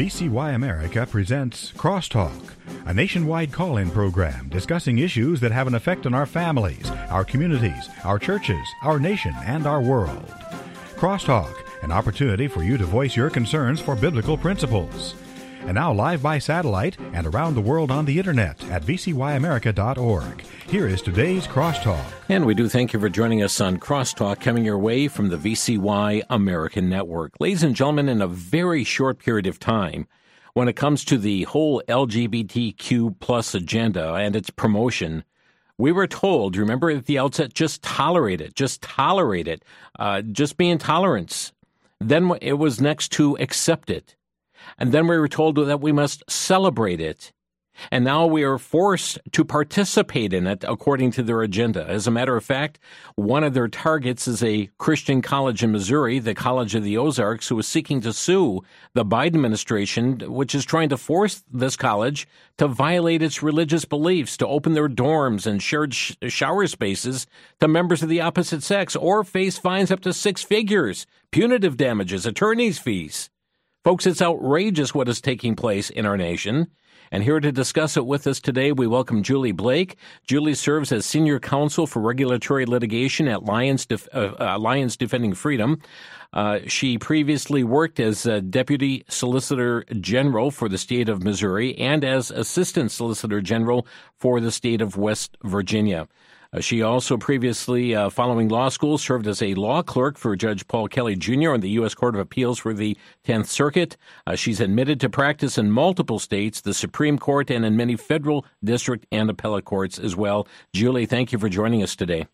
VCY America presents Crosstalk, a nationwide call in program discussing issues that have an effect on our families, our communities, our churches, our nation, and our world. Crosstalk, an opportunity for you to voice your concerns for biblical principles. And now live by satellite and around the world on the internet at vcyamerica.org. Here is today's Crosstalk. And we do thank you for joining us on Crosstalk coming your way from the VCY American Network. Ladies and gentlemen, in a very short period of time, when it comes to the whole LGBTQ plus agenda and its promotion, we were told, remember at the outset, just tolerate it, just tolerate it, uh, just be intolerance. Then it was next to accept it. And then we were told that we must celebrate it. And now we are forced to participate in it according to their agenda. As a matter of fact, one of their targets is a Christian college in Missouri, the College of the Ozarks, who is seeking to sue the Biden administration, which is trying to force this college to violate its religious beliefs, to open their dorms and shared sh- shower spaces to members of the opposite sex, or face fines up to six figures, punitive damages, attorney's fees. Folks, it's outrageous what is taking place in our nation. And here to discuss it with us today, we welcome Julie Blake. Julie serves as Senior Counsel for Regulatory Litigation at Alliance, Def- uh, uh, Alliance Defending Freedom. Uh, she previously worked as Deputy Solicitor General for the state of Missouri and as Assistant Solicitor General for the state of West Virginia. Uh, she also previously, uh, following law school, served as a law clerk for Judge Paul Kelly Jr. on the U.S. Court of Appeals for the 10th Circuit. Uh, she's admitted to practice in multiple states, the Supreme Court, and in many federal, district, and appellate courts as well. Julie, thank you for joining us today.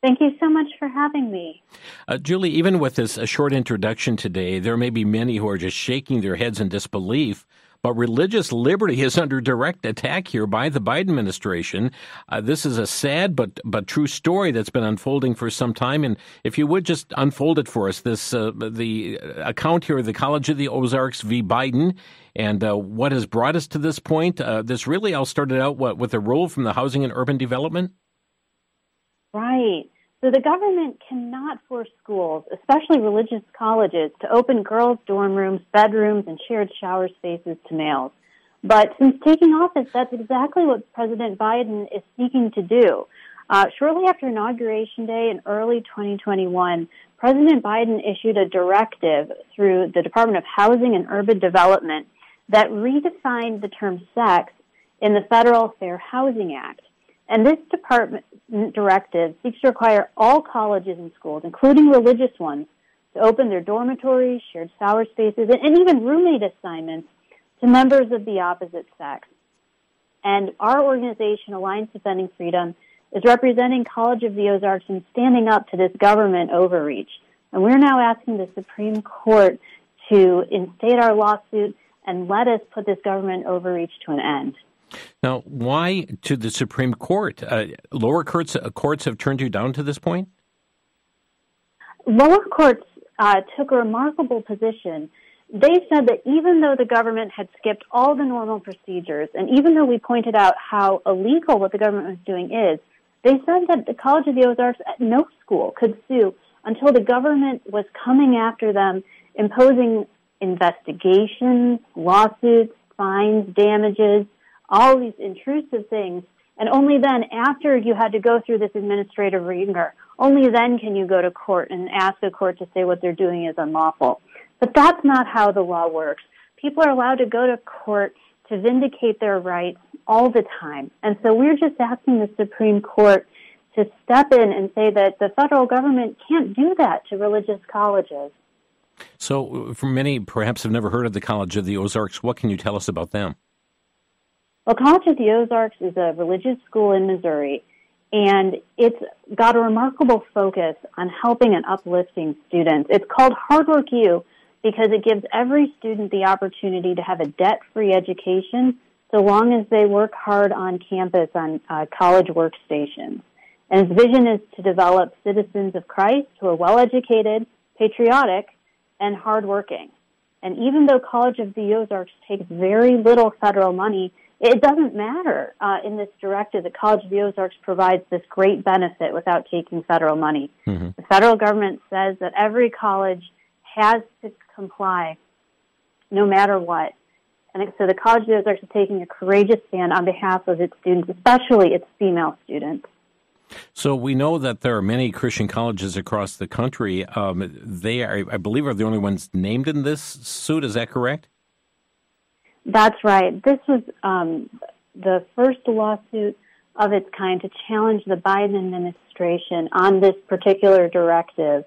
Thank you so much for having me. Uh, Julie, even with this a short introduction today, there may be many who are just shaking their heads in disbelief but religious liberty is under direct attack here by the Biden administration. Uh, this is a sad but but true story that's been unfolding for some time. And if you would just unfold it for us, this uh, the account here, of the College of the Ozarks v. Biden, and uh, what has brought us to this point. Uh, this really all started out what with a rule from the Housing and Urban Development. Right. So the government cannot force schools, especially religious colleges, to open girls' dorm rooms, bedrooms, and shared shower spaces to males. But since taking office, that's exactly what President Biden is seeking to do. Uh, shortly after Inauguration Day in early 2021, President Biden issued a directive through the Department of Housing and Urban Development that redefined the term sex in the Federal Fair Housing Act. And this department directive seeks to require all colleges and schools, including religious ones, to open their dormitories, shared shower spaces, and even roommate assignments to members of the opposite sex. And our organization, Alliance Defending Freedom, is representing College of the Ozarks and standing up to this government overreach. And we're now asking the Supreme Court to instate our lawsuit and let us put this government overreach to an end. Now, why to the Supreme Court? Uh, lower courts uh, courts have turned you down to this point. Lower courts uh, took a remarkable position. They said that even though the government had skipped all the normal procedures, and even though we pointed out how illegal what the government was doing is, they said that the College of the Ozarks at no school could sue until the government was coming after them, imposing investigations, lawsuits, fines, damages, all these intrusive things. And only then, after you had to go through this administrative rigor, only then can you go to court and ask a court to say what they're doing is unlawful. But that's not how the law works. People are allowed to go to court to vindicate their rights all the time. And so we're just asking the Supreme Court to step in and say that the federal government can't do that to religious colleges. So, uh, for many perhaps have never heard of the College of the Ozarks, what can you tell us about them? Well, College of the Ozarks is a religious school in Missouri, and it's got a remarkable focus on helping and uplifting students. It's called Hard Work U because it gives every student the opportunity to have a debt free education so long as they work hard on campus on uh, college workstations. And its vision is to develop citizens of Christ who are well educated, patriotic, and hardworking. And even though College of the Ozarks takes very little federal money, it doesn't matter uh, in this directive that College of the Ozarks provides this great benefit without taking federal money. Mm-hmm. The federal government says that every college has to comply no matter what. And so the College of the Ozarks is taking a courageous stand on behalf of its students, especially its female students. So we know that there are many Christian colleges across the country. Um, they, are, I believe, are the only ones named in this suit. Is that correct? That's right. This was um, the first lawsuit of its kind to challenge the Biden administration on this particular directive.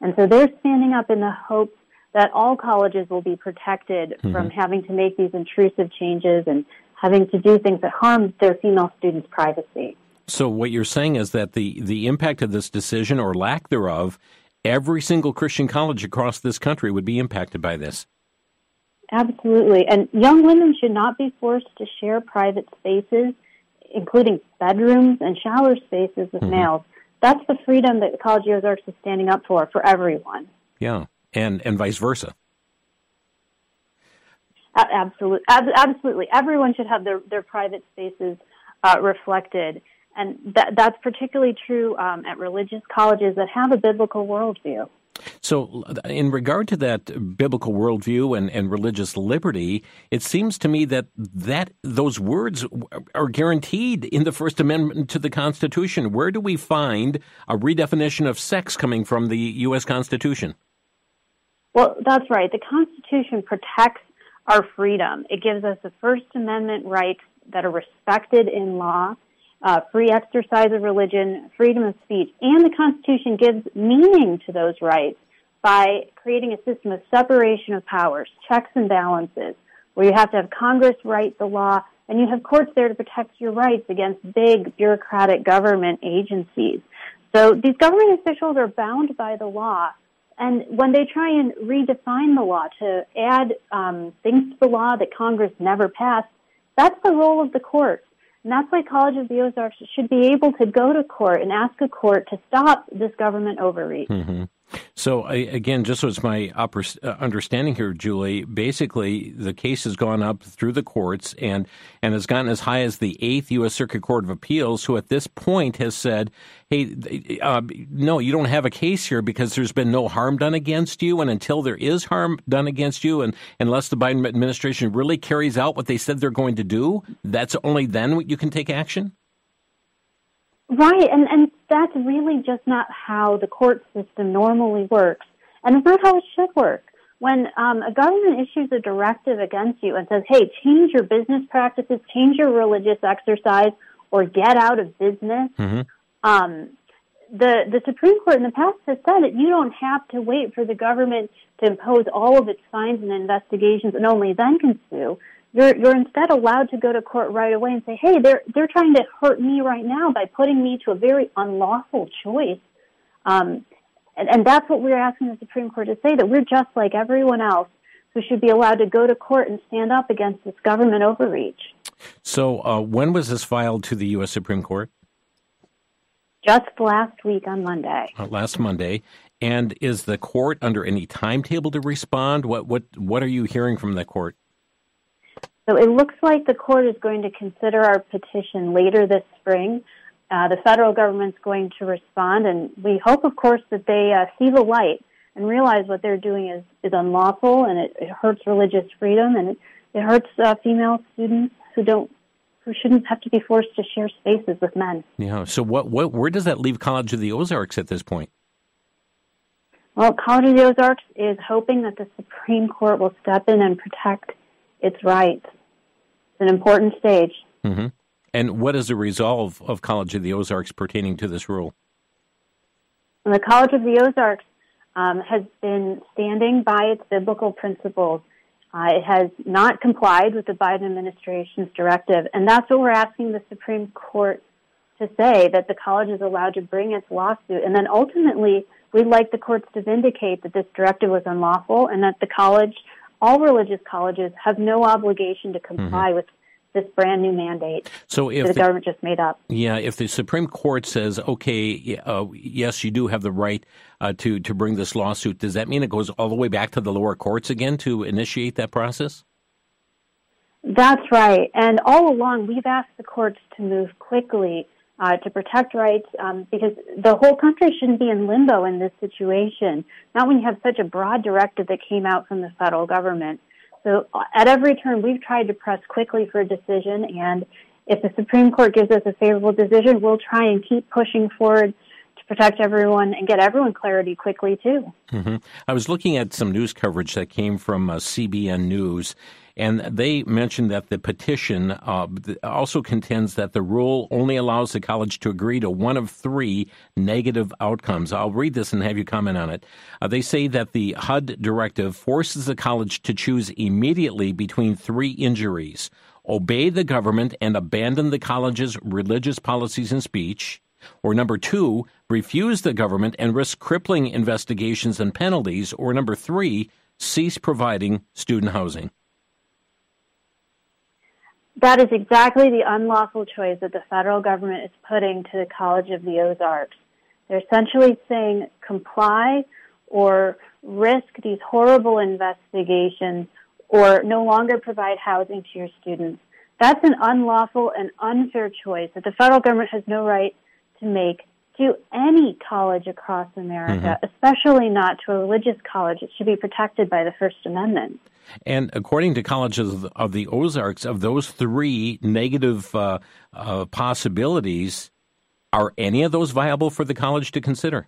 And so they're standing up in the hopes that all colleges will be protected mm-hmm. from having to make these intrusive changes and having to do things that harm their female students' privacy. So what you're saying is that the, the impact of this decision or lack thereof, every single Christian college across this country would be impacted by this. Absolutely. And young women should not be forced to share private spaces, including bedrooms and shower spaces with mm-hmm. males. That's the freedom that the College of Ozarks is standing up for, for everyone. Yeah, and, and vice versa. Absolutely. Absolutely. Everyone should have their, their private spaces uh, reflected. And that, that's particularly true um, at religious colleges that have a biblical worldview. So, in regard to that biblical worldview and, and religious liberty, it seems to me that, that those words are guaranteed in the First Amendment to the Constitution. Where do we find a redefinition of sex coming from the U.S. Constitution? Well, that's right. The Constitution protects our freedom. It gives us the First Amendment rights that are respected in law. Uh, free exercise of religion, freedom of speech, and the Constitution gives meaning to those rights by creating a system of separation of powers, checks and balances, where you have to have Congress write the law and you have courts there to protect your rights against big bureaucratic government agencies. So these government officials are bound by the law. And when they try and redefine the law to add um, things to the law that Congress never passed, that's the role of the courts. And that's why College of the Ozarks should be able to go to court and ask a court to stop this government overreach. Mm-hmm. So I, again, just it's my uh, understanding here, Julie, basically the case has gone up through the courts and and has gotten as high as the Eighth U.S. Circuit Court of Appeals, who at this point has said, "Hey, uh, no, you don't have a case here because there's been no harm done against you, and until there is harm done against you, and unless the Biden administration really carries out what they said they're going to do, that's only then you can take action." Right, and, and that's really just not how the court system normally works. And it's not how it should work. When um, a government issues a directive against you and says, hey, change your business practices, change your religious exercise, or get out of business, mm-hmm. um, the, the Supreme Court in the past has said that you don't have to wait for the government to impose all of its fines and investigations and only then can sue. You're, you're instead allowed to go to court right away and say, hey, they're, they're trying to hurt me right now by putting me to a very unlawful choice. Um, and, and that's what we're asking the Supreme Court to say, that we're just like everyone else who should be allowed to go to court and stand up against this government overreach. So, uh, when was this filed to the U.S. Supreme Court? Just last week on Monday. Uh, last Monday. And is the court under any timetable to respond? What what what are you hearing from the court? So it looks like the court is going to consider our petition later this spring. Uh, the federal government's going to respond, and we hope, of course, that they uh, see the light and realize what they're doing is, is unlawful and it, it hurts religious freedom and it, it hurts uh, female students who don't who shouldn't have to be forced to share spaces with men. Yeah. So what what where does that leave College of the Ozarks at this point? Well, College of the Ozarks is hoping that the Supreme Court will step in and protect its rights. An important stage. Mm-hmm. And what is the resolve of College of the Ozarks pertaining to this rule? the College of the Ozarks um, has been standing by its biblical principles. Uh, it has not complied with the Biden administration's directive, and that's what we're asking the Supreme Court to say that the college is allowed to bring its lawsuit. And then ultimately, we'd like the courts to vindicate that this directive was unlawful and that the college all religious colleges have no obligation to comply mm-hmm. with this brand new mandate so if the, the, government just made up. Yeah, if the Supreme Court says, okay, uh, yes, you do have the right uh, to to bring this lawsuit, does that mean it goes all the way back to the lower courts again to initiate that process? That's right. And all along, we've asked the courts to move quickly uh, to protect rights um, because the whole country shouldn't be in limbo in this situation. Not when you have such a broad directive that came out from the federal government. So at every turn, we've tried to press quickly for a decision, and if the Supreme Court gives us a favorable decision, we'll try and keep pushing forward protect everyone and get everyone clarity quickly, too. Mm-hmm. I was looking at some news coverage that came from uh, CBN News, and they mentioned that the petition uh, also contends that the rule only allows the college to agree to one of three negative outcomes. I'll read this and have you comment on it. Uh, they say that the HUD directive forces the college to choose immediately between three injuries obey the government and abandon the college's religious policies and speech. Or number two, refuse the government and risk crippling investigations and penalties. Or number three, cease providing student housing. That is exactly the unlawful choice that the federal government is putting to the College of the Ozarks. They're essentially saying comply or risk these horrible investigations or no longer provide housing to your students. That's an unlawful and unfair choice that the federal government has no right to make to any college across America, mm-hmm. especially not to a religious college. It should be protected by the First Amendment. And according to colleges of the Ozarks, of those three negative uh, uh, possibilities, are any of those viable for the college to consider?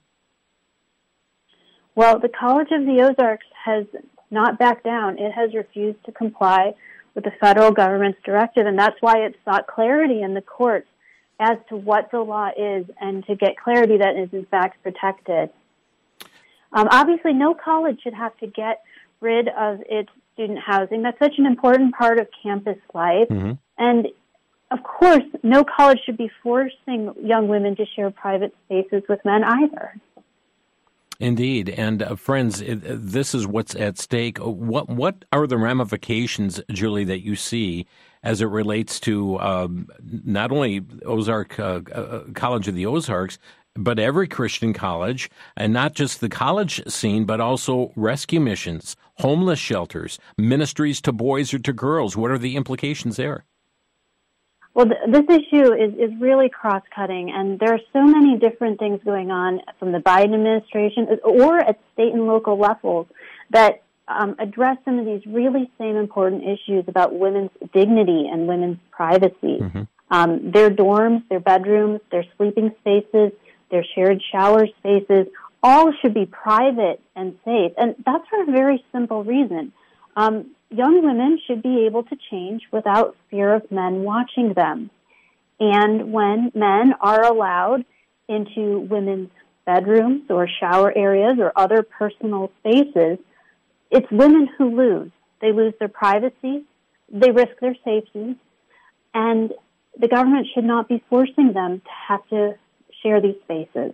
Well, the College of the Ozarks has not backed down. It has refused to comply with the federal government's directive, and that's why it sought clarity in the courts as to what the law is and to get clarity that is in fact protected. Um, obviously, no college should have to get rid of its student housing. That's such an important part of campus life. Mm-hmm. And of course, no college should be forcing young women to share private spaces with men either. Indeed, and uh, friends, it, uh, this is what's at stake. What what are the ramifications, Julie, that you see as it relates to um, not only Ozark uh, uh, College of the Ozarks, but every Christian college, and not just the college scene, but also rescue missions, homeless shelters, ministries to boys or to girls. What are the implications there? Well, th- this issue is, is really cross cutting, and there are so many different things going on from the Biden administration or at state and local levels that um, address some of these really same important issues about women's dignity and women's privacy. Mm-hmm. Um, their dorms, their bedrooms, their sleeping spaces, their shared shower spaces, all should be private and safe. And that's for a very simple reason. Um, young women should be able to change without fear of men watching them. And when men are allowed into women's bedrooms or shower areas or other personal spaces, it's women who lose. They lose their privacy, they risk their safety, and the government should not be forcing them to have to share these spaces.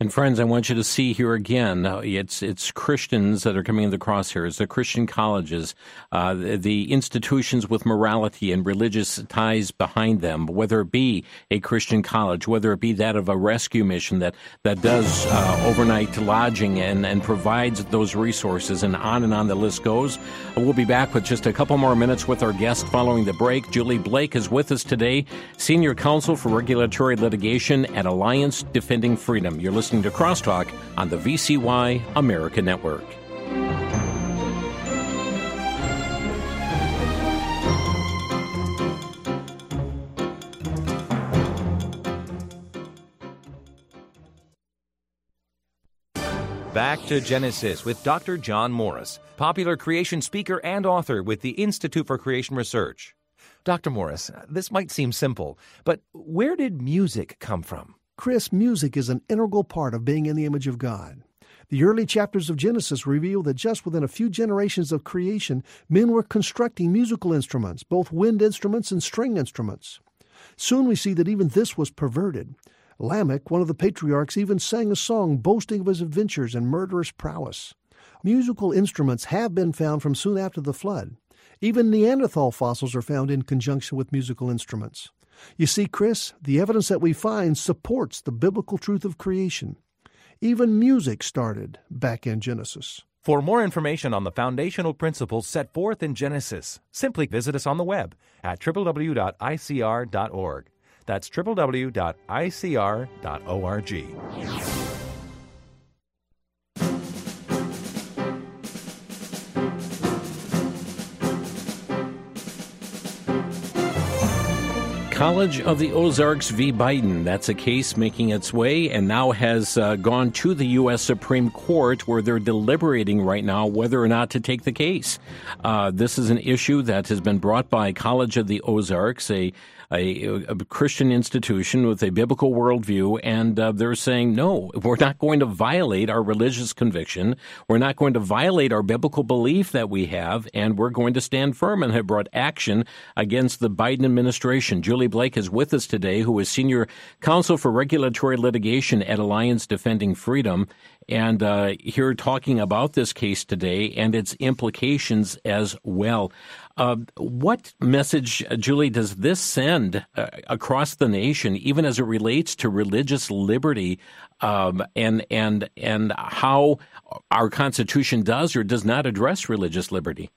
And friends, I want you to see here again. It's it's Christians that are coming in the crosshairs. The Christian colleges, uh, the, the, institutions with morality and religious ties behind them. Whether it be a Christian college, whether it be that of a rescue mission that that does uh, overnight lodging and and provides those resources, and on and on the list goes. We'll be back with just a couple more minutes with our guest following the break. Julie Blake is with us today, senior counsel for regulatory litigation at Alliance Defending Freedom. You're listening listening to Crosstalk on the VCY America Network. Back to Genesis with Dr. John Morris, popular creation speaker and author with the Institute for Creation Research. Dr. Morris, this might seem simple, but where did music come from? Chris, music is an integral part of being in the image of God. The early chapters of Genesis reveal that just within a few generations of creation, men were constructing musical instruments, both wind instruments and string instruments. Soon we see that even this was perverted. Lamech, one of the patriarchs, even sang a song boasting of his adventures and murderous prowess. Musical instruments have been found from soon after the flood. Even Neanderthal fossils are found in conjunction with musical instruments. You see, Chris, the evidence that we find supports the biblical truth of creation. Even music started back in Genesis. For more information on the foundational principles set forth in Genesis, simply visit us on the web at www.icr.org. That's www.icr.org. College of the Ozarks v. Biden. That's a case making its way and now has uh, gone to the U.S. Supreme Court where they're deliberating right now whether or not to take the case. Uh, this is an issue that has been brought by College of the Ozarks, a a, a, Christian institution with a biblical worldview, and uh, they're saying, no, we're not going to violate our religious conviction. We're not going to violate our biblical belief that we have, and we're going to stand firm and have brought action against the Biden administration. Julie Blake is with us today, who is senior counsel for regulatory litigation at Alliance Defending Freedom and uh, here talking about this case today and its implications as well. Uh, what message, uh, Julie, does this send uh, across the nation, even as it relates to religious liberty, um, and and and how our Constitution does or does not address religious liberty?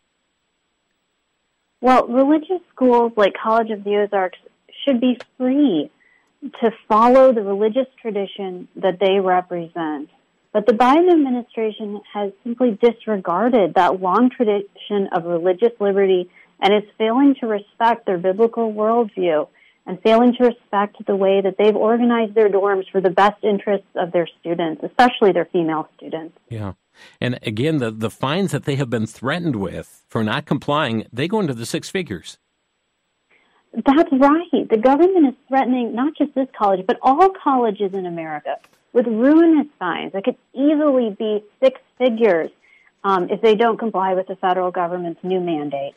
Well, religious schools like College of the Ozarks should be free to follow the religious tradition that they represent. But the Biden administration has simply disregarded that long tradition of religious liberty and is failing to respect their biblical worldview and failing to respect the way that they've organized their dorms for the best interests of their students, especially their female students. Yeah. And again, the, the fines that they have been threatened with for not complying, they go into the six figures. That's right. The government is threatening not just this college, but all colleges in America with ruinous fines that could easily be six figures um, if they don't comply with the federal government's new mandate.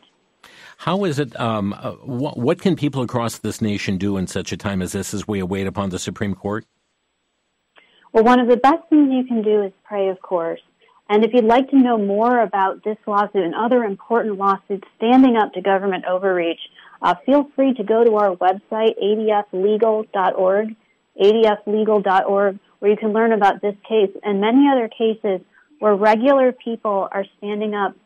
How is it? Um, uh, what, what, can people across this nation do in such a time as this as we await upon the Supreme Court? Well, one of the best things you can do is pray, of course. And if you'd like to know more about this lawsuit and other important lawsuits standing up to government overreach, uh, feel free to go to our website, adflegal.org, adflegal.org, where you can learn about this case and many other cases where regular people are standing up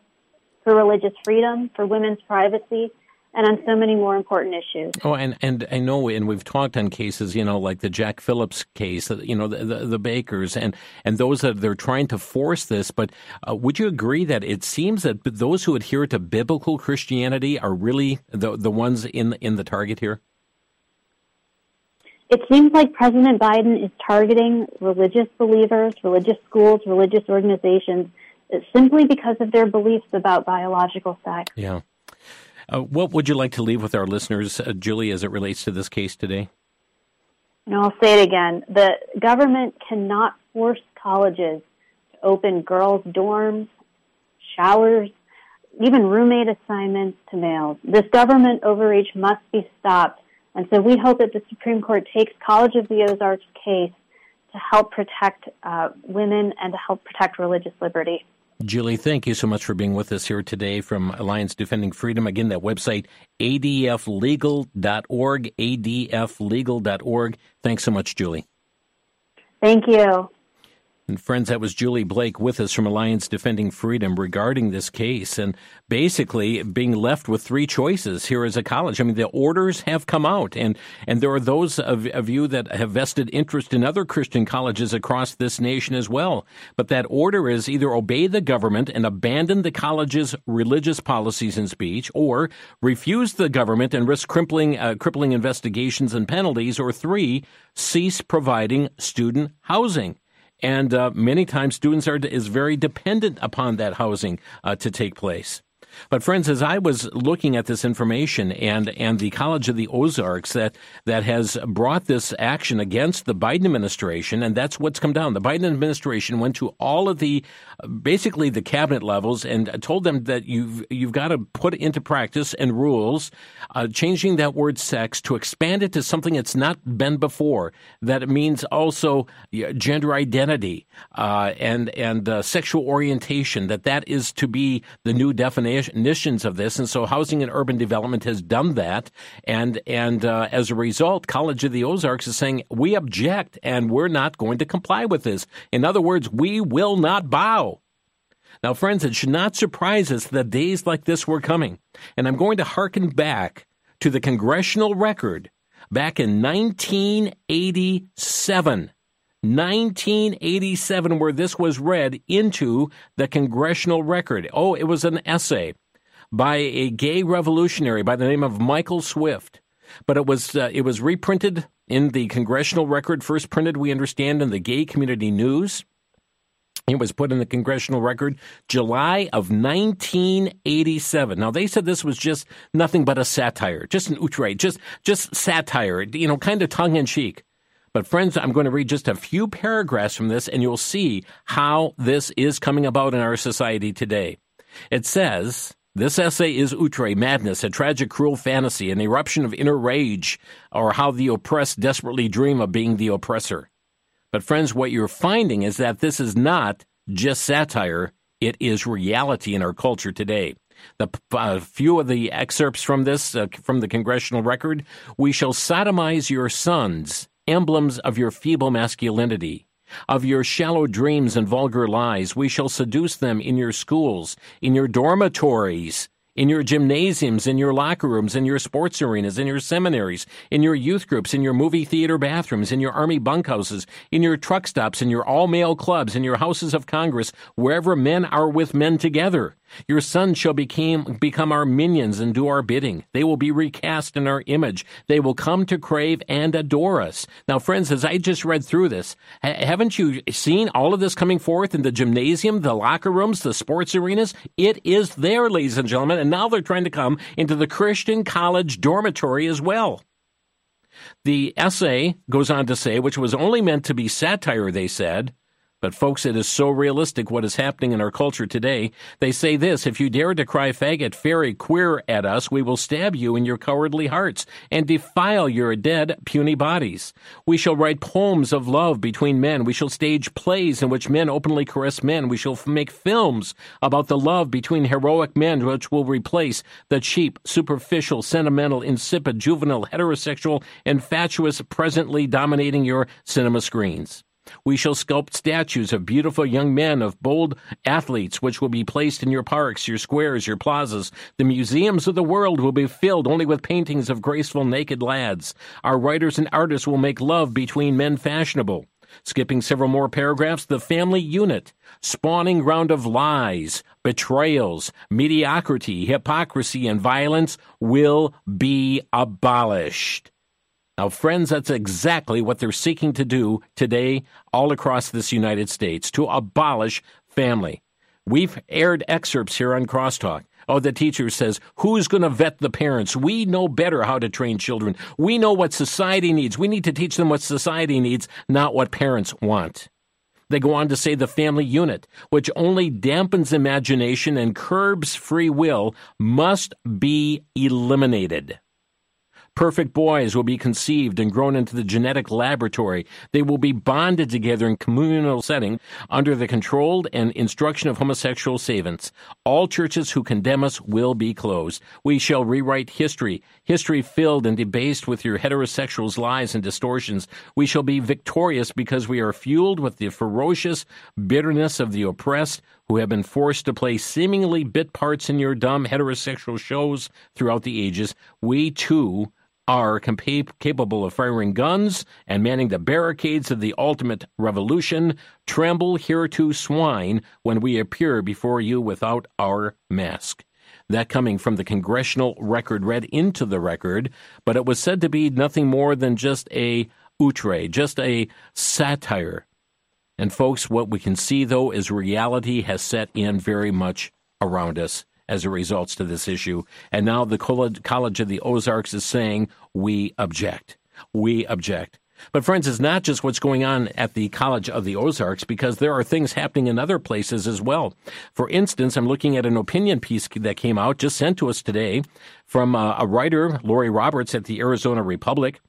for religious freedom, for women's privacy, and on so many more important issues. Oh, and, and I know, and we've talked on cases, you know, like the Jack Phillips case, you know, the, the, the bakers, and, and those that they're trying to force this. But uh, would you agree that it seems that those who adhere to biblical Christianity are really the, the ones in, in the target here? It seems like President Biden is targeting religious believers, religious schools, religious organizations simply because of their beliefs about biological sex. Yeah. Uh, what would you like to leave with our listeners, uh, Julie, as it relates to this case today? No, I'll say it again. The government cannot force colleges to open girls' dorms, showers, even roommate assignments to males. This government overreach must be stopped. And so we hope that the Supreme Court takes College of the Ozarks case to help protect uh, women and to help protect religious liberty. Julie, thank you so much for being with us here today from Alliance Defending Freedom. Again, that website, adflegal.org, adflegal.org. Thanks so much, Julie. Thank you. And friends, that was Julie Blake with us from Alliance Defending Freedom regarding this case and basically being left with three choices here as a college. I mean, the orders have come out and, and there are those of, of you that have vested interest in other Christian colleges across this nation as well. But that order is either obey the government and abandon the college's religious policies and speech or refuse the government and risk crippling, uh, crippling investigations and penalties or three, cease providing student housing and uh, many times students are is very dependent upon that housing uh, to take place. But friends, as I was looking at this information and and the College of the Ozarks that that has brought this action against the Biden administration, and that's what's come down. The Biden administration went to all of the basically the cabinet levels and told them that you've you've got to put into practice and rules, uh, changing that word sex to expand it to something it's not been before. That it means also gender identity uh, and and uh, sexual orientation. That that is to be the new definition definitions of this, and so Housing and Urban Development has done that, and and uh, as a result, College of the Ozarks is saying we object and we're not going to comply with this. In other words, we will not bow. Now, friends, it should not surprise us that days like this were coming, and I'm going to hearken back to the congressional record back in 1987. 1987, where this was read into the congressional record. Oh, it was an essay by a gay revolutionary by the name of Michael Swift. but it was uh, it was reprinted in the Congressional Record, first printed, we understand, in the Gay Community News. It was put in the Congressional Record July of 1987. Now they said this was just nothing but a satire, just an outrage, just just satire, you know, kind of tongue in cheek. But friends, I'm going to read just a few paragraphs from this, and you'll see how this is coming about in our society today. It says. This essay is outre, madness, a tragic, cruel fantasy, an eruption of inner rage, or how the oppressed desperately dream of being the oppressor. But, friends, what you're finding is that this is not just satire, it is reality in our culture today. The uh, few of the excerpts from this, uh, from the congressional record, we shall sodomize your sons, emblems of your feeble masculinity. Of your shallow dreams and vulgar lies, we shall seduce them in your schools, in your dormitories, in your gymnasiums, in your locker rooms, in your sports arenas, in your seminaries, in your youth groups, in your movie theater bathrooms, in your army bunkhouses, in your truck stops, in your all male clubs, in your houses of Congress, wherever men are with men together. Your sons shall became, become our minions and do our bidding. They will be recast in our image. They will come to crave and adore us. Now, friends, as I just read through this, haven't you seen all of this coming forth in the gymnasium, the locker rooms, the sports arenas? It is there, ladies and gentlemen, and now they're trying to come into the Christian college dormitory as well. The essay goes on to say, which was only meant to be satire, they said, but, folks, it is so realistic what is happening in our culture today. They say this if you dare to cry faggot, fairy, queer at us, we will stab you in your cowardly hearts and defile your dead, puny bodies. We shall write poems of love between men. We shall stage plays in which men openly caress men. We shall make films about the love between heroic men, which will replace the cheap, superficial, sentimental, insipid, juvenile, heterosexual, and fatuous presently dominating your cinema screens. We shall sculpt statues of beautiful young men, of bold athletes, which will be placed in your parks, your squares, your plazas. The museums of the world will be filled only with paintings of graceful naked lads. Our writers and artists will make love between men fashionable. Skipping several more paragraphs, the family unit, spawning ground of lies, betrayals, mediocrity, hypocrisy, and violence will be abolished. Now, friends, that's exactly what they're seeking to do today all across this United States to abolish family. We've aired excerpts here on Crosstalk. Oh, the teacher says, Who's going to vet the parents? We know better how to train children. We know what society needs. We need to teach them what society needs, not what parents want. They go on to say the family unit, which only dampens imagination and curbs free will, must be eliminated. Perfect boys will be conceived and grown into the genetic laboratory. They will be bonded together in communal setting under the controlled and instruction of homosexual savants. All churches who condemn us will be closed. We shall rewrite history, history filled and debased with your heterosexuals' lies and distortions. We shall be victorious because we are fueled with the ferocious bitterness of the oppressed who have been forced to play seemingly bit parts in your dumb heterosexual shows throughout the ages. We too are capable of firing guns and manning the barricades of the ultimate revolution, tremble hereto swine when we appear before you without our mask. That coming from the congressional record read into the record, but it was said to be nothing more than just a outre, just a satire. And folks, what we can see though is reality has set in very much around us as a result to this issue. And now the College of the Ozarks is saying, we object. We object. But, friends, it's not just what's going on at the College of the Ozarks because there are things happening in other places as well. For instance, I'm looking at an opinion piece that came out just sent to us today from uh, a writer, Laurie Roberts, at the Arizona Republic.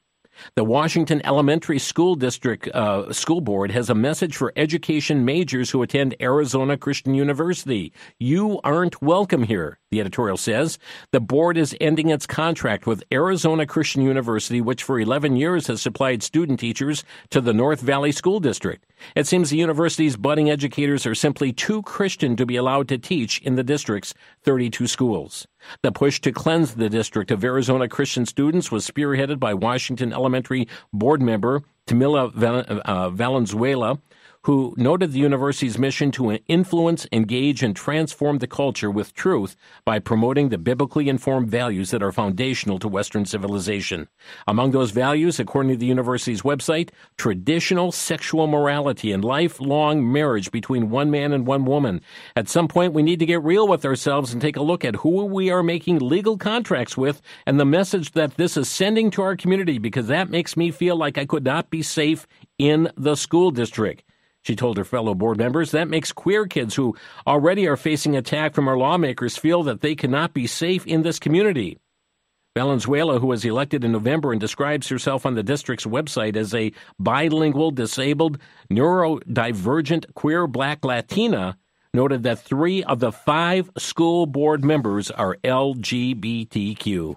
The Washington Elementary School District uh, School Board has a message for education majors who attend Arizona Christian University. You aren't welcome here, the editorial says. The board is ending its contract with Arizona Christian University, which for 11 years has supplied student teachers to the North Valley School District. It seems the university's budding educators are simply too Christian to be allowed to teach in the district's 32 schools. The push to cleanse the district of Arizona Christian students was spearheaded by Washington Elementary board member Tamillia uh, Valenzuela, who noted the university's mission to influence, engage, and transform the culture with truth by promoting the biblically informed values that are foundational to Western civilization. Among those values, according to the university's website, traditional sexual morality and lifelong marriage between one man and one woman. At some point, we need to get real with ourselves and take a look at who we are making legal contracts with and the message that this is sending to our community because that makes me feel like I could not be safe in the school district. She told her fellow board members that makes queer kids who already are facing attack from our lawmakers feel that they cannot be safe in this community. Valenzuela, who was elected in November and describes herself on the district's website as a bilingual, disabled, neurodivergent, queer black Latina, noted that three of the five school board members are LGBTQ.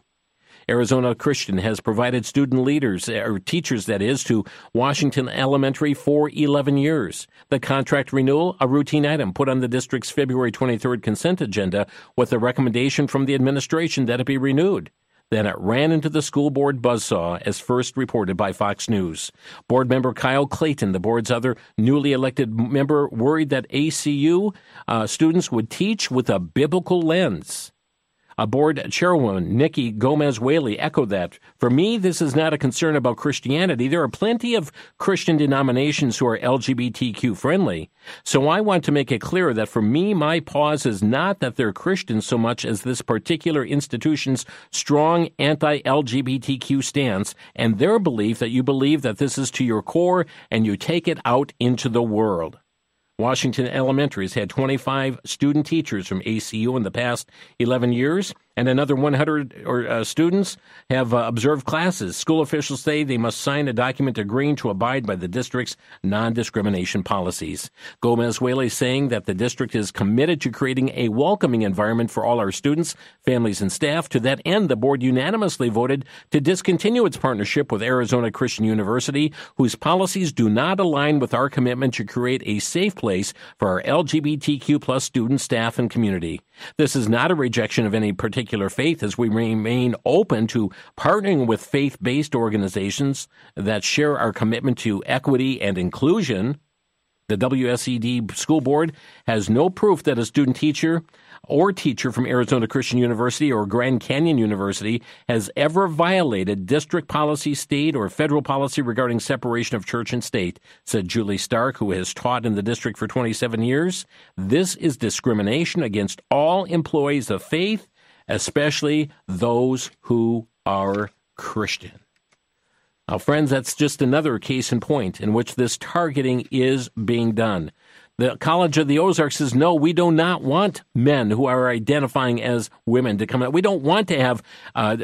Arizona Christian has provided student leaders, or teachers that is, to Washington Elementary for 11 years. The contract renewal, a routine item put on the district's February 23rd consent agenda with a recommendation from the administration that it be renewed. Then it ran into the school board buzzsaw, as first reported by Fox News. Board member Kyle Clayton, the board's other newly elected member, worried that ACU uh, students would teach with a biblical lens. Board chairwoman, Nikki Gomez Whaley, echoed that. For me, this is not a concern about Christianity. There are plenty of Christian denominations who are LGBTQ friendly. So I want to make it clear that for me, my pause is not that they're Christians so much as this particular institution's strong anti LGBTQ stance and their belief that you believe that this is to your core and you take it out into the world. Washington Elementary has had 25 student teachers from ACU in the past 11 years and another 100 or, uh, students have uh, observed classes. School officials say they must sign a document agreeing to abide by the district's non discrimination policies. Gomez Whaley saying that the district is committed to creating a welcoming environment for all our students, families, and staff. To that end, the board unanimously voted to discontinue its partnership with Arizona Christian University, whose policies do not align with our commitment to create a safe place for our LGBTQ plus students, staff, and community. This is not a rejection of any particular faith as we remain open to partnering with faith based organizations that share our commitment to equity and inclusion. The WSED school board has no proof that a student teacher or teacher from Arizona Christian University or Grand Canyon University has ever violated district policy, state, or federal policy regarding separation of church and state, said Julie Stark, who has taught in the district for 27 years. This is discrimination against all employees of faith, especially those who are Christian. Now, friends, that's just another case in point in which this targeting is being done. The College of the Ozarks says, no, we do not want men who are identifying as women to come out. We don't want to have uh,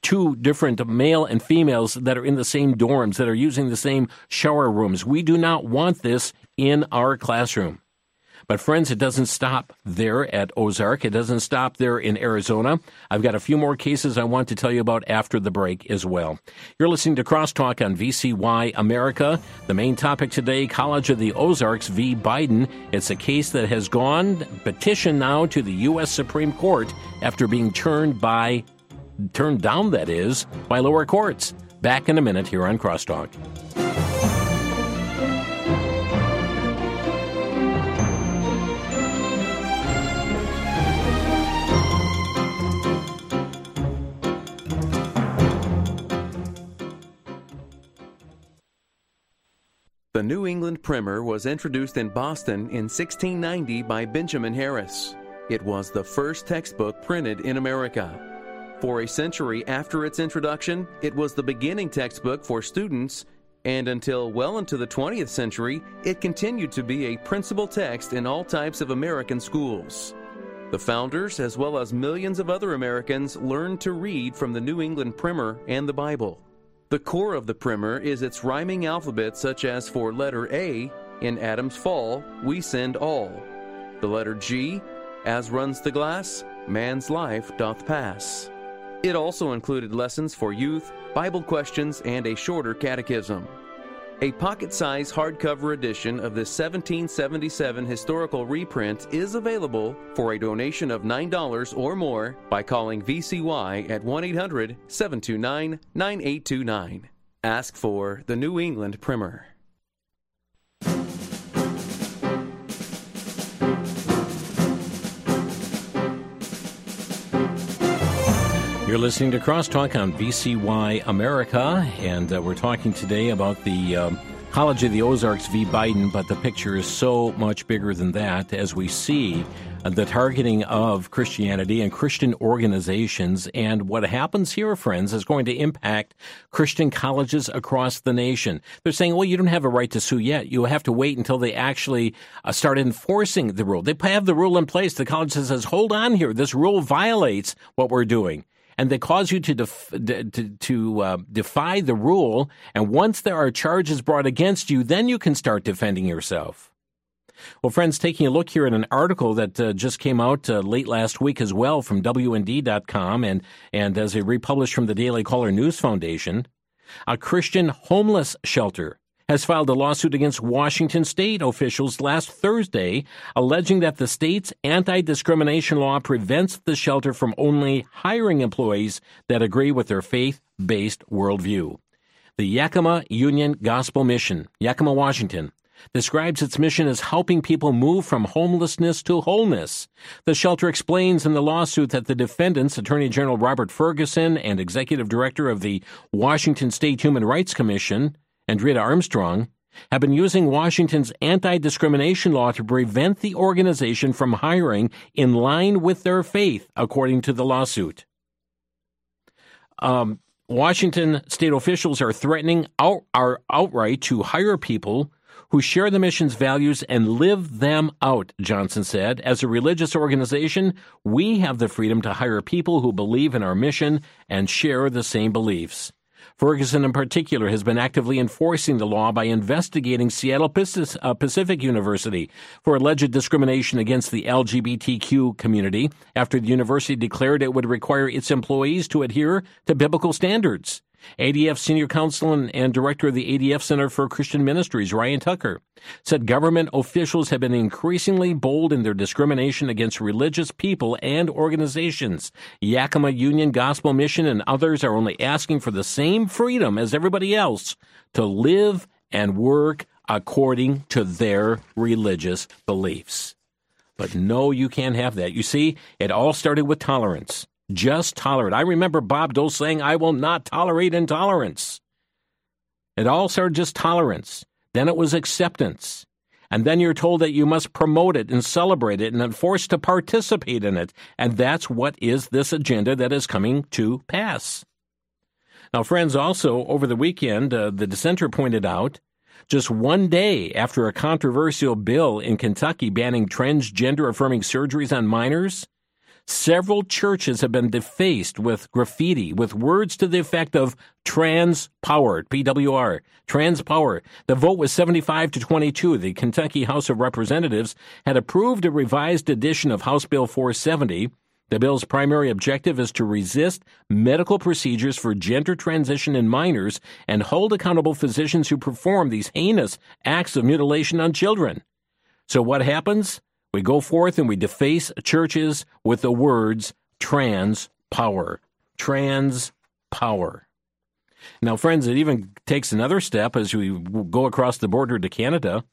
two different male and females that are in the same dorms, that are using the same shower rooms. We do not want this in our classroom. But friends, it doesn't stop there at Ozark. It doesn't stop there in Arizona. I've got a few more cases I want to tell you about after the break as well. You're listening to Crosstalk on VCY America. The main topic today, College of the Ozarks v. Biden. It's a case that has gone petition now to the U.S. Supreme Court after being turned by turned down, that is, by lower courts. Back in a minute here on Crosstalk. The New England Primer was introduced in Boston in 1690 by Benjamin Harris. It was the first textbook printed in America. For a century after its introduction, it was the beginning textbook for students, and until well into the 20th century, it continued to be a principal text in all types of American schools. The founders, as well as millions of other Americans, learned to read from the New England Primer and the Bible. The core of the primer is its rhyming alphabet, such as for letter A, in Adam's fall, we send all. The letter G, as runs the glass, man's life doth pass. It also included lessons for youth, Bible questions, and a shorter catechism. A pocket sized hardcover edition of this 1777 historical reprint is available for a donation of $9 or more by calling VCY at 1 800 729 9829. Ask for the New England Primer. You're listening to Crosstalk on VCY America, and uh, we're talking today about the um, College of the Ozarks v. Biden, but the picture is so much bigger than that as we see the targeting of Christianity and Christian organizations. And what happens here, friends, is going to impact Christian colleges across the nation. They're saying, well, you don't have a right to sue yet. You have to wait until they actually uh, start enforcing the rule. They have the rule in place. The college says, hold on here. This rule violates what we're doing and they cause you to def- to, to uh, defy the rule. And once there are charges brought against you, then you can start defending yourself. Well, friends, taking a look here at an article that uh, just came out uh, late last week as well from WND.com and, and as a republished from the Daily Caller News Foundation, a Christian homeless shelter has filed a lawsuit against Washington state officials last Thursday, alleging that the state's anti discrimination law prevents the shelter from only hiring employees that agree with their faith based worldview. The Yakima Union Gospel Mission, Yakima, Washington, describes its mission as helping people move from homelessness to wholeness. The shelter explains in the lawsuit that the defendants, Attorney General Robert Ferguson and Executive Director of the Washington State Human Rights Commission, Andreta Armstrong, have been using Washington's anti discrimination law to prevent the organization from hiring in line with their faith, according to the lawsuit. Um, Washington state officials are threatening out, are outright to hire people who share the mission's values and live them out, Johnson said. As a religious organization, we have the freedom to hire people who believe in our mission and share the same beliefs. Ferguson, in particular, has been actively enforcing the law by investigating Seattle uh, Pacific University for alleged discrimination against the LGBTQ community after the university declared it would require its employees to adhere to biblical standards. ADF Senior Counsel and, and, Director of the ADF Center for Christian Ministries, Ryan Tucker, said government officials have been increasingly bold in their discrimination against religious people and organizations. Yakima Union Gospel Mission and others are only asking for the same freedom as everybody else to live and work according to their religious beliefs. But no, you can't have that. You see, it all started with tolerance just tolerate. I remember Bob Dole saying, I will not tolerate intolerance. It all started just tolerance. Then it was acceptance. And then you're told that you must promote it and celebrate it and then forced to participate in it. And that's what is this agenda that is coming to pass. Now, friends, also over the weekend, uh, the dissenter pointed out just one day after a controversial bill in Kentucky banning transgender affirming surgeries on minors, Several churches have been defaced with graffiti with words to the effect of trans power, PWR, trans power. The vote was 75 to 22. The Kentucky House of Representatives had approved a revised edition of House Bill 470. The bill's primary objective is to resist medical procedures for gender transition in minors and hold accountable physicians who perform these heinous acts of mutilation on children. So what happens? We go forth and we deface churches with the words trans power. Trans power. Now, friends, it even takes another step as we go across the border to Canada.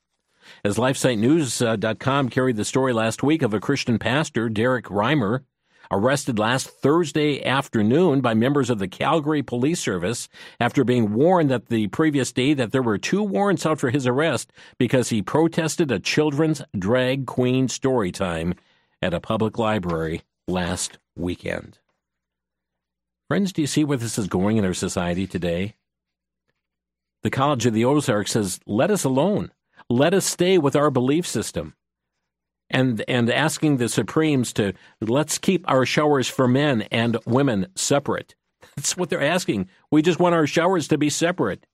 As LifeSiteNews.com uh, carried the story last week of a Christian pastor, Derek Reimer, arrested last Thursday afternoon by members of the Calgary Police Service after being warned that the previous day that there were two warrants out for his arrest because he protested a children's drag queen story time at a public library last weekend. Friends, do you see where this is going in our society today? The College of the Ozarks says, let us alone. Let us stay with our belief system and and asking the Supremes to let's keep our showers for men and women separate. That's what they're asking. We just want our showers to be separate,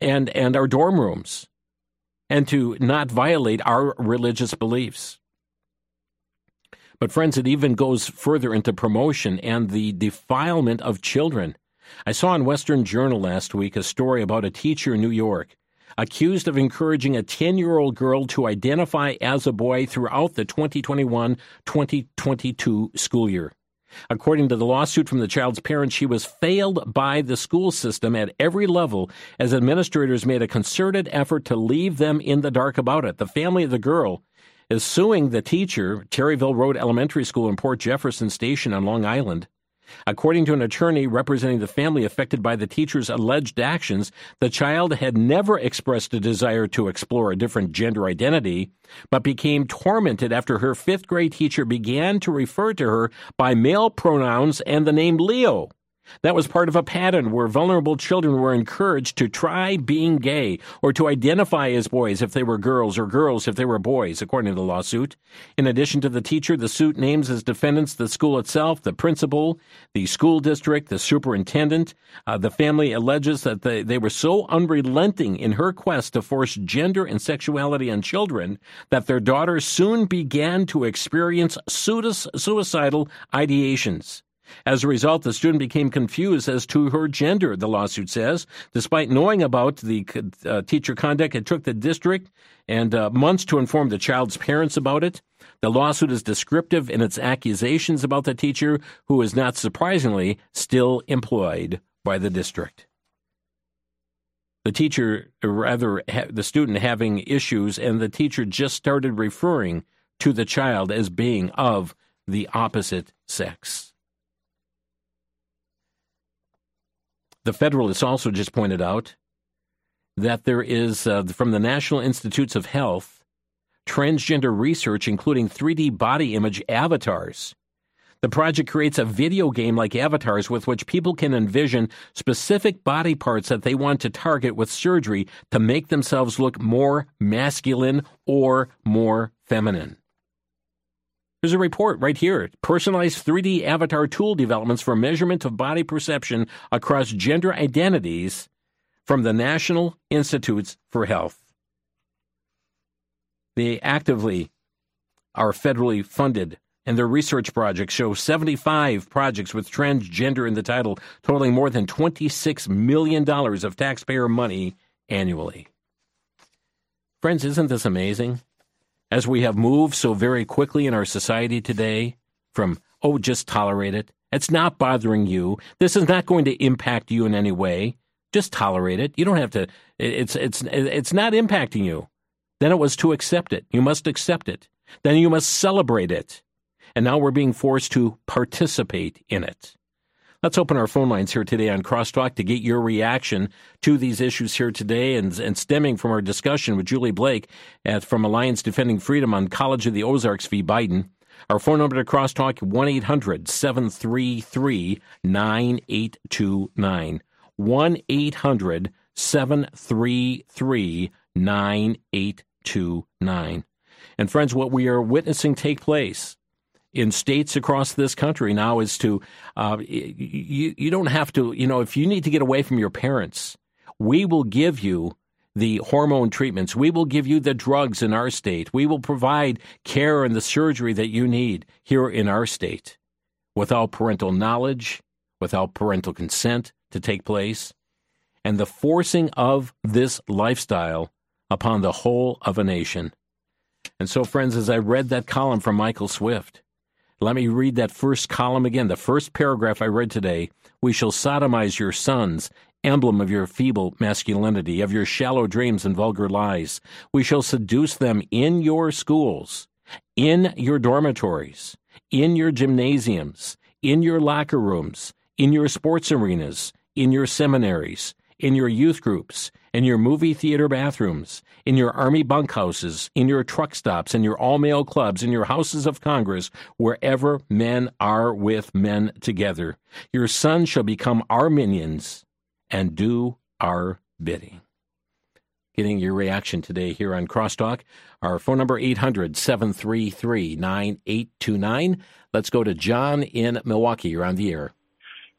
and and our dorm rooms, and to not violate our religious beliefs. But friends, it even goes further into promotion and the defilement of children. I saw in Western Journal last week a story about a teacher in New York accused of encouraging a 10 year old girl to identify as a boy throughout the 2021 2022 school year. According to the lawsuit from the child's parents, she was failed by the school system at every level as administrators made a concerted effort to leave them in the dark about it. The family of the girl is suing the teacher, Terryville Road Elementary School in Port Jefferson Station on Long Island, According to an attorney representing the family affected by the teacher's alleged actions, the child had never expressed a desire to explore a different gender identity, but became tormented after her fifth grade teacher began to refer to her by male pronouns and the name Leo. That was part of a pattern where vulnerable children were encouraged to try being gay or to identify as boys if they were girls or girls if they were boys, according to the lawsuit. In addition to the teacher, the suit names as defendants the school itself, the principal, the school district, the superintendent. Uh, the family alleges that they, they were so unrelenting in her quest to force gender and sexuality on children that their daughter soon began to experience suicidal ideations. As a result, the student became confused as to her gender, the lawsuit says. Despite knowing about the uh, teacher conduct, it took the district and uh, months to inform the child's parents about it. The lawsuit is descriptive in its accusations about the teacher, who is not surprisingly still employed by the district. The teacher, rather, ha- the student having issues, and the teacher just started referring to the child as being of the opposite sex. The Federalists also just pointed out that there is, uh, from the National Institutes of Health, transgender research, including 3D body image avatars. The project creates a video game like avatars with which people can envision specific body parts that they want to target with surgery to make themselves look more masculine or more feminine. There's a report right here. Personalized 3D avatar tool developments for measurement of body perception across gender identities from the National Institutes for Health. They actively are federally funded, and their research projects show 75 projects with transgender in the title, totaling more than $26 million of taxpayer money annually. Friends, isn't this amazing? As we have moved so very quickly in our society today from, oh, just tolerate it. It's not bothering you. This is not going to impact you in any way. Just tolerate it. You don't have to, it's, it's, it's not impacting you. Then it was to accept it. You must accept it. Then you must celebrate it. And now we're being forced to participate in it. Let's open our phone lines here today on Crosstalk to get your reaction to these issues here today and, and stemming from our discussion with Julie Blake at, from Alliance Defending Freedom on College of the Ozarks v. Biden. Our phone number to Crosstalk, 1 800 733 9829. 1 800 733 9829. And friends, what we are witnessing take place in states across this country now is to uh, you you don't have to you know if you need to get away from your parents, we will give you the hormone treatments. We will give you the drugs in our state. We will provide care and the surgery that you need here in our state without parental knowledge, without parental consent to take place, and the forcing of this lifestyle upon the whole of a nation. And so, friends, as I read that column from Michael Swift, let me read that first column again. The first paragraph I read today. We shall sodomize your sons, emblem of your feeble masculinity, of your shallow dreams and vulgar lies. We shall seduce them in your schools, in your dormitories, in your gymnasiums, in your locker rooms, in your sports arenas, in your seminaries, in your youth groups, in your movie theater bathrooms, in your army bunkhouses, in your truck stops, in your all male clubs, in your houses of Congress, wherever men are with men together. Your sons shall become our minions and do our bidding. Getting your reaction today here on Crosstalk. Our phone number 800 733 9829. Let's go to John in Milwaukee. You're on the air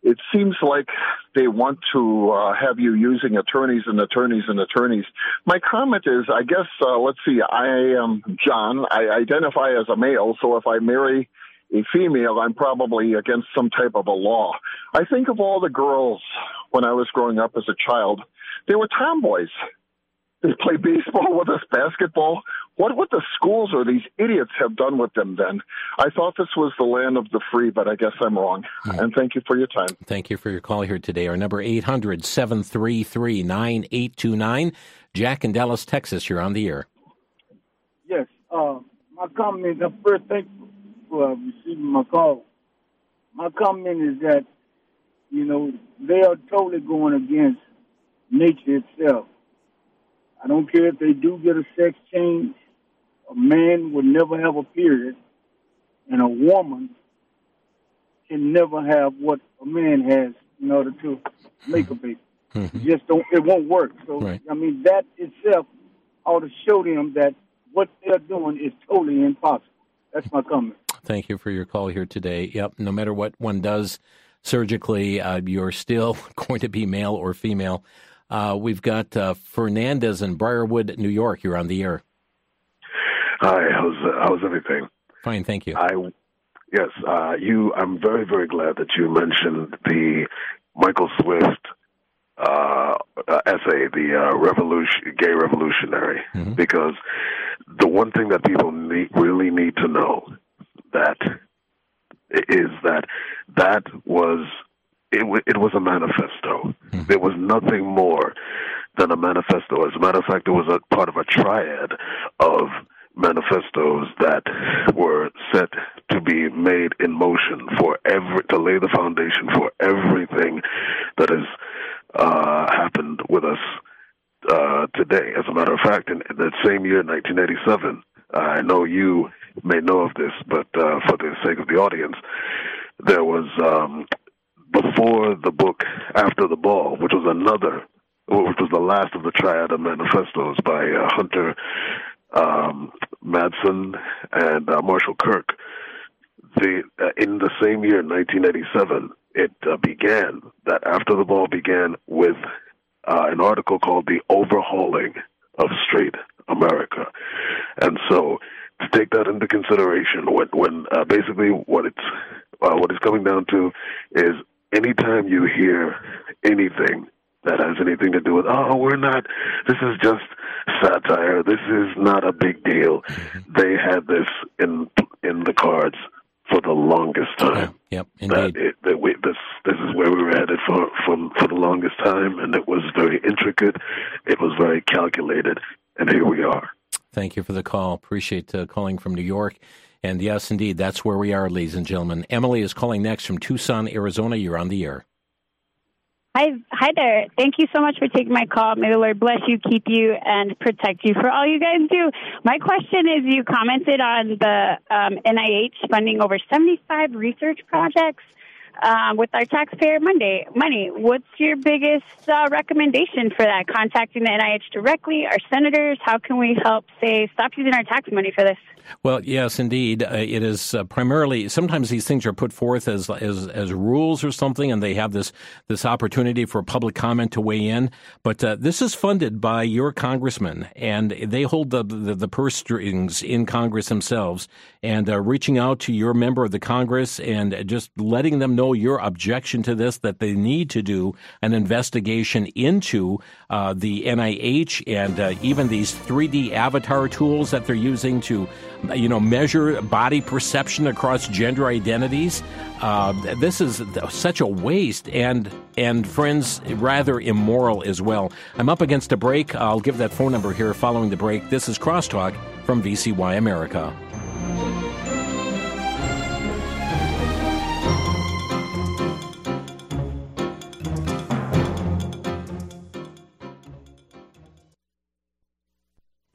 it seems like they want to uh, have you using attorneys and attorneys and attorneys. My comment is, I guess, uh, let's see, I am John. I identify as a male, so if I marry a female, I'm probably against some type of a law. I think of all the girls when I was growing up as a child. They were tomboys. They play baseball with us, basketball. What would the schools or these idiots have done with them then? I thought this was the land of the free, but I guess I'm wrong. Mm. And thank you for your time. Thank you for your call here today. Our number 800 733 9829. Jack in Dallas, Texas, you're on the air. Yes. Uh, my comment is I'm very thankful for uh, receiving my call. my comment is that, you know, they are totally going against nature itself. I don't care if they do get a sex change. A man would never have a period, and a woman can never have what a man has in order to make a baby. Mm-hmm. just don't. It won't work. So right. I mean, that itself ought to show them that what they're doing is totally impossible. That's my comment. Thank you for your call here today. Yep. No matter what one does surgically, uh, you're still going to be male or female. Uh, we've got uh, Fernandez in Briarwood, New York. You're on the air. Hi. How's how's everything? Fine, thank you. I yes. Uh, you. I'm very very glad that you mentioned the Michael Swift uh, essay, the uh, revolution, gay revolutionary, mm-hmm. because the one thing that people need, really need to know that is that that was it, it was a manifesto. Mm-hmm. There was nothing more than a manifesto. As a matter of fact, it was a part of a triad of manifestos that were set to be made in motion for every to lay the foundation for everything that has uh, happened with us uh, today. As a matter of fact, in, in that same year, 1987, uh, I know you may know of this, but uh, for the sake of the audience, there was um, before the book After the Ball, which was another, which was the last of the triad of manifestos by uh, Hunter um, Madsen and uh, Marshall Kirk. The, uh, in the same year, 1987, it uh, began that after the ball began with uh, an article called "The Overhauling of Straight America," and so to take that into consideration, when when uh, basically what it's uh, what it's coming down to is anytime you hear anything that has anything to do with oh we're not this is just satire. This is not a big deal they had this in in the cards for the longest time. yep indeed. that, it, that we, this this is where we were headed for from for the longest time and it was very intricate. It was very calculated and here we are. Thank you for the call. Appreciate uh, calling from new york and yes indeed that's where we are ladies and gentlemen emily is calling next from tucson arizona you're on the air Hi, hi there. Thank you so much for taking my call. May the Lord bless you, keep you, and protect you for all you guys do. My question is: You commented on the um, NIH funding over 75 research projects um, with our taxpayer Monday money. What's your biggest uh, recommendation for that? Contacting the NIH directly, our senators. How can we help say stop using our tax money for this? Well, yes, indeed. Uh, it is uh, primarily sometimes these things are put forth as, as as rules or something, and they have this this opportunity for public comment to weigh in. But uh, this is funded by your congressman, and they hold the the, the purse strings in Congress themselves, and uh, reaching out to your member of the Congress and just letting them know your objection to this, that they need to do an investigation into uh, the NIH and uh, even these 3D avatar tools that they're using to you know, measure body perception across gender identities. Uh, this is such a waste, and and friends, rather immoral as well. I'm up against a break. I'll give that phone number here following the break. This is Crosstalk from VCY America.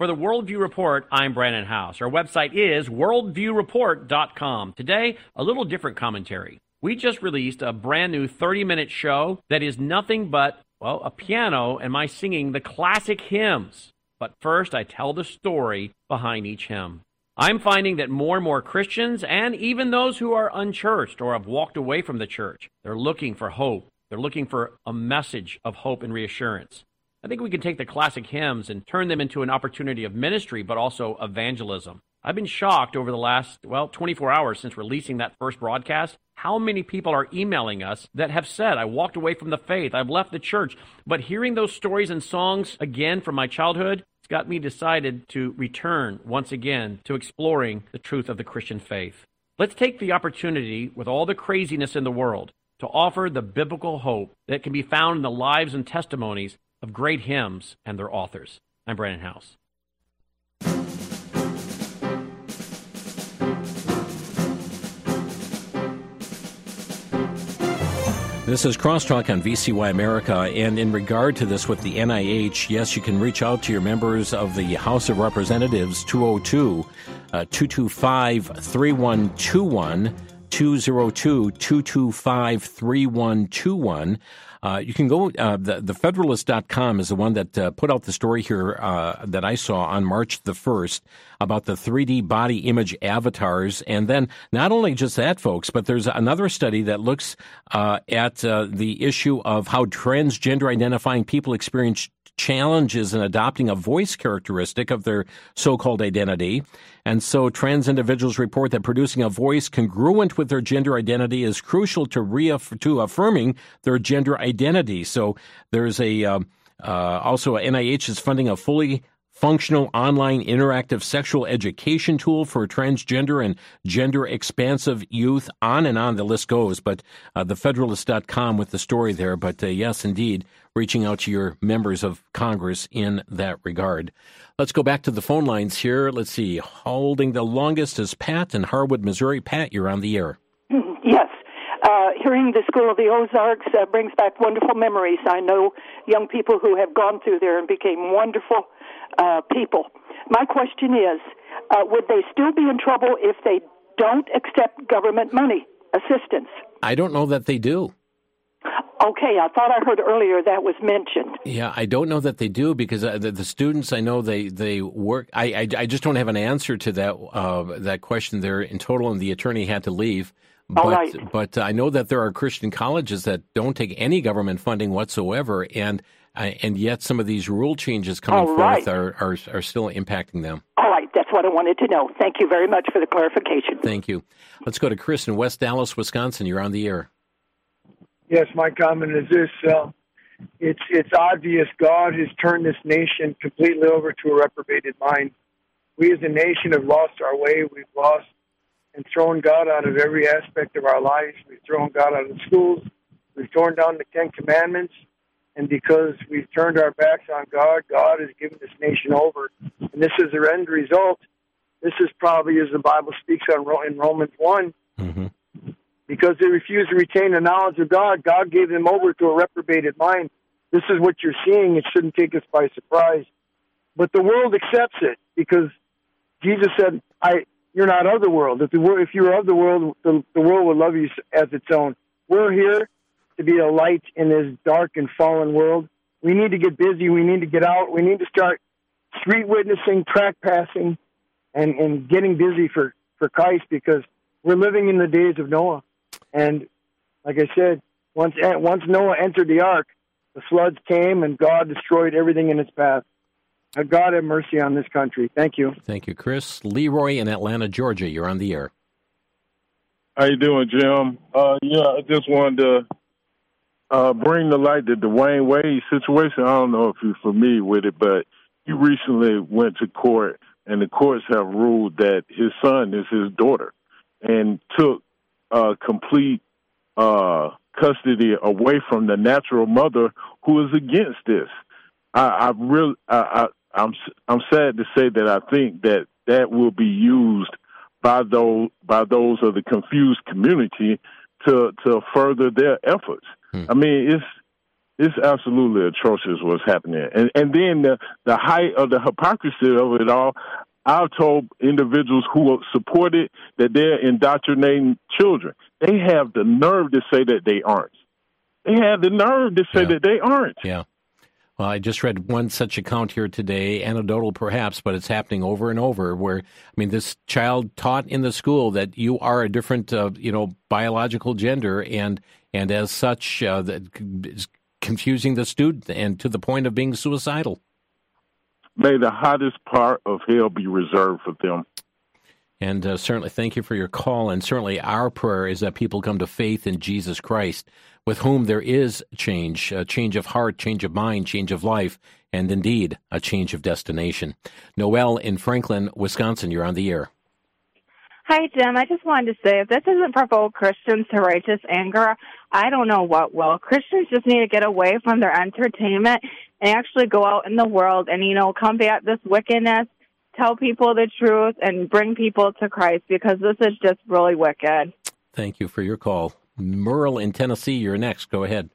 For the Worldview Report, I'm Brannon Howse. Our website is worldviewreport.com. Today, a little different commentary. We just released a brand new 30 minute show that is nothing but, well, a piano and my singing the classic hymns. But first, I tell the story behind each hymn. I'm finding that more and more Christians, and even those who are unchurched or have walked away from the church, they're looking for hope. They're looking for a message of hope and reassurance. I think we can take the classic hymns and turn them into an opportunity of ministry, but also evangelism. I've been shocked over the last, well, 24 hours since releasing that first broadcast, how many people are emailing us that have said, I walked away from the faith, I've left the church. But hearing those stories and songs again from my childhood, it's got me decided to return once again to exploring the truth of the Christian faith. Let's take the opportunity, with all the craziness in the world, to offer the biblical hope that can be found in the lives and testimonies of great hymns and their authors. I'm Brannon Howse. This is Crosstalk on VCY America, and in regard to this with the NIH, yes, you can reach out to your members of the House of Representatives, 202 uh, 225 3121. 202 225 3121. Uh, you can go, uh, the, the Federalist.com is the one that uh, put out the story here uh, that I saw on March the 1st about the 3D body image avatars. And then not only just that, folks, but there's another study that looks uh, at uh, the issue of how transgender identifying people experience challenges in adopting a voice characteristic of their so-called identity. And so trans individuals report that producing a voice congruent with their gender identity is crucial to reaff- to affirming their gender identity. So there's a uh, uh, also NIH is funding a fully functional online interactive sexual education tool for transgender and gender expansive youth. On and on the list goes. But uh, thefederalist.com with the story there. But uh, yes, indeed, reaching out to your members of Congress in that regard. Let's go back to the phone lines here. Let's see. Holding the longest is Pat in Harwood, Missouri. Pat, you're on the air. Yes. Uh, hearing the School of the Ozarks uh, brings back wonderful memories. I know young people who have gone through there and became wonderful uh, people. My question is uh, would they still be in trouble if they don't accept government money, assistance? I don't know that they do. Okay, I thought I heard earlier that was mentioned. Yeah, I don't know that they do because uh, the, the, students I know they they work. I, I, I just don't have an answer to that uh, that question there in total, and the attorney had to leave. But, All right. but I know that there are Christian colleges that don't take any government funding whatsoever, and uh, and yet some of these rule changes coming All right. forth are, are are still impacting them. All right, that's what I wanted to know. Thank you very much for the clarification. Thank you. Let's go to Chris in West Allis, Wisconsin. You're on the air. Yes, my comment is this: uh, it's it's obvious God has turned this nation completely over to a reprobated mind. We as a nation have lost our way. We've lost and thrown God out of every aspect of our lives. We've thrown God out of the schools. We've torn down the Ten Commandments. And because we've turned our backs on God, God has given this nation over. And this is their end result. This is probably, as the Bible speaks on in Romans 1, mm-hmm. because they refuse to retain the knowledge of God, God gave them over to a reprobated mind. This is what you're seeing. It shouldn't take us by surprise. But the world accepts it because Jesus said, "I, you're not of the world. If the if you were of the world, the, the world would love you as its own. We're here to be a light in this dark and fallen world. We need to get busy. We need to get out. We need to start street witnessing, track passing, and and getting busy for for Christ because we're living in the days of Noah. And like I said, once once Noah entered the ark, the floods came and God destroyed everything in its path. Uh, God have mercy on this country. Thank you. Thank you, Chris. Leroy in Atlanta, Georgia. You're on the air. How you doing, Jim? Uh, yeah, I just wanted to uh, bring to light the Dwyane Wade situation. I don't know if you're familiar with it, but he recently went to court, and the courts have ruled that his son is his daughter, and took uh, complete uh, custody away from the natural mother who is against this. I, I really, I, I, I'm, I'm sad to say that I think that that will be used by those by those of the confused community to to further their efforts. Hmm. I mean, it's it's absolutely atrocious what's happening, and and then the the height of the hypocrisy of it all. I've told individuals who support it that they're indoctrinating children. They have the nerve to say that they aren't. They have the nerve to say that they aren't. Yeah. Well, I just read one such account here today, anecdotal perhaps, but it's happening over and over. Where I mean, this child taught in the school that you are a different, uh, you know, biological gender, and and as such, uh, that is confusing the student, and to the point of being suicidal. May the hottest part of hell be reserved for them. And uh, certainly, thank you for your call. And certainly, our prayer is that people come to faith in Jesus Christ, with whom there is change, a change of heart, change of mind, change of life, and indeed a change of destination. Noel in Franklin, Wisconsin, you're on the air. Hi, Jim. I just wanted to say if this doesn't provoke Christians to righteous anger, I don't know what will. Christians just need to get away from their entertainment and actually go out in the world and, you know, combat this wickedness, tell people the truth, and bring people to Christ because this is just really wicked. Thank you for your call. Merle in Tennessee, you're next. Go ahead.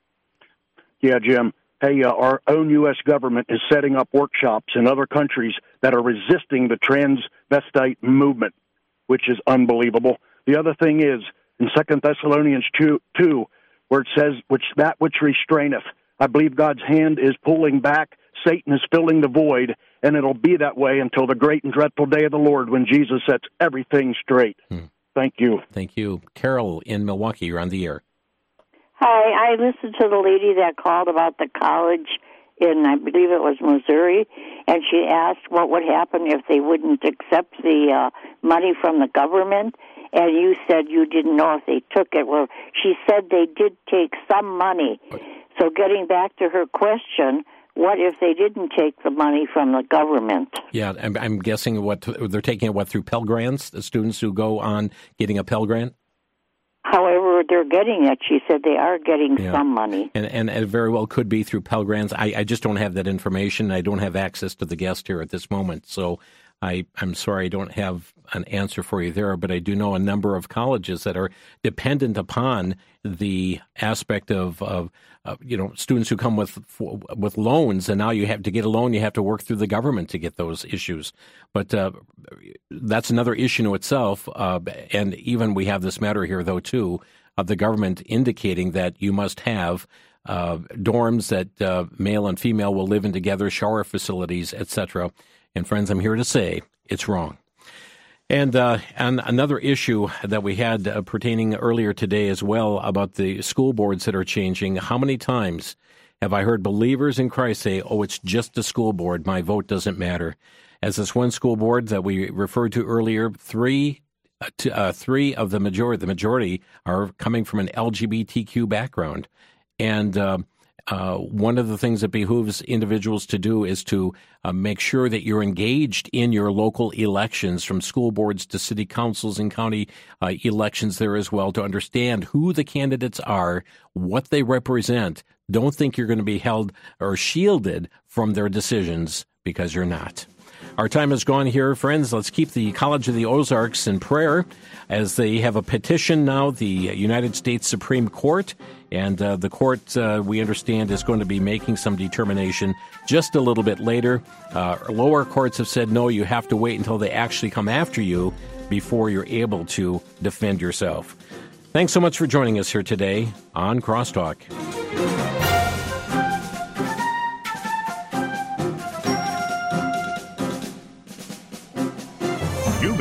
Yeah, Jim. Hey, uh, our own U.S. government is setting up workshops in other countries that are resisting the transvestite movement, which is unbelievable. The other thing is in Second Thessalonians 2, 2, where it says, "Which that which restraineth." I believe God's hand is pulling back. Satan is filling the void, and it'll be that way until the great and dreadful day of the Lord when Jesus sets everything straight. Hmm. Thank you. Thank you. Carol in Milwaukee, you're on the air. Hi, I listened to the lady that called about the college in, I believe it was Missouri, and she asked what would happen if they wouldn't accept the uh, money from the government. And you said you didn't know if they took it. Well, she said they did take some money. So, getting back to her question, what if they didn't take the money from the government? Yeah, I'm, I'm guessing what they're taking it what through Pell Grants, the students who go on getting a Pell Grant. However, they're getting it. She said they are getting yeah. some money, and, and it very well could be through Pell Grants. I, I just don't have that information. I don't have access to the guest here at this moment, so I, I'm sorry I don't have an answer for you there, but I do know a number of colleges that are dependent upon the aspect of, of uh, you know students who come with with loans, and now you have to get a loan, you have to work through the government to get those issues. But uh, that's another issue in itself. Uh, and even we have this matter here, though, too, of the government indicating that you must have. Uh, dorms that uh, male and female will live in together, shower facilities, etc. And friends, I'm here to say it's wrong. And, uh, and another issue that we had uh, pertaining earlier today as well about the school boards that are changing. How many times have I heard believers in Christ say, "Oh, it's just a school board. My vote doesn't matter." As this one school board that we referred to earlier, three uh, to, uh, three of the majority the majority are coming from an LGBTQ background, and uh, uh, one of the things that behooves individuals to do is to uh, make sure that you're engaged in your local elections, from school boards to city councils and county uh, elections there as well, to understand who the candidates are, what they represent. Don't think you're going to be held or shielded from their decisions because you're not. Our time is gone here, friends. Let's keep the College of the Ozarks in prayer as they have a petition now, the United States Supreme Court. And uh, the court, uh, we understand, is going to be making some determination just a little bit later. Uh, lower courts have said, no, you have to wait until they actually come after you before you're able to defend yourself. Thanks so much for joining us here today on Crosstalk.